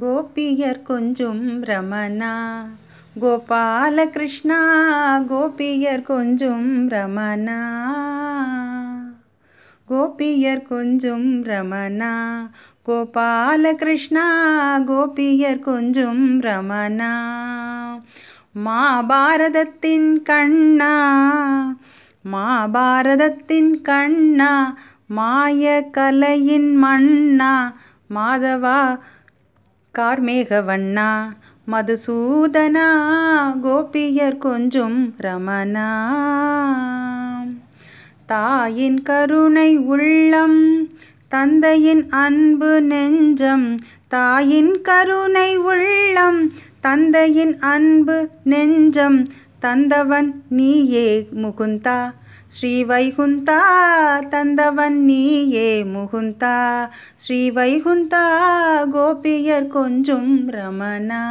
கோபியர் கொஞ்சம் ரமணா. கோபாலகிருஷ்ணா கோபியர் கொஞ்சம் ரமணா. கோபியர் கொஞ்சம் ரமணா. கோபாலகிருஷ்ணா கோபியர் கொஞ்சம் ரமணா. மாபாரதத்தின் கண்ணா. மாபாரதத்தின் கண்ணா. மாய கலையின் மண்ணா. மாதவா கார்மேகவண்ணா மதுசூதனா கோபியர் கொஞ்சும் ரமணா. தாயின் கருணை உள்ளம் தந்தையின் அன்பு நெஞ்சம் தாயின் கருணை உள்ளம் தந்தையின் அன்பு நெஞ்சம் தந்தவன் நீயே முகுந்தா. ஸ்ரீ வைகுந்தா தந்தவன் நீயே முகுந்தா. ஸ்ரீ வைகுந்தா கோபியர் கொஞ்சும் ரமணா.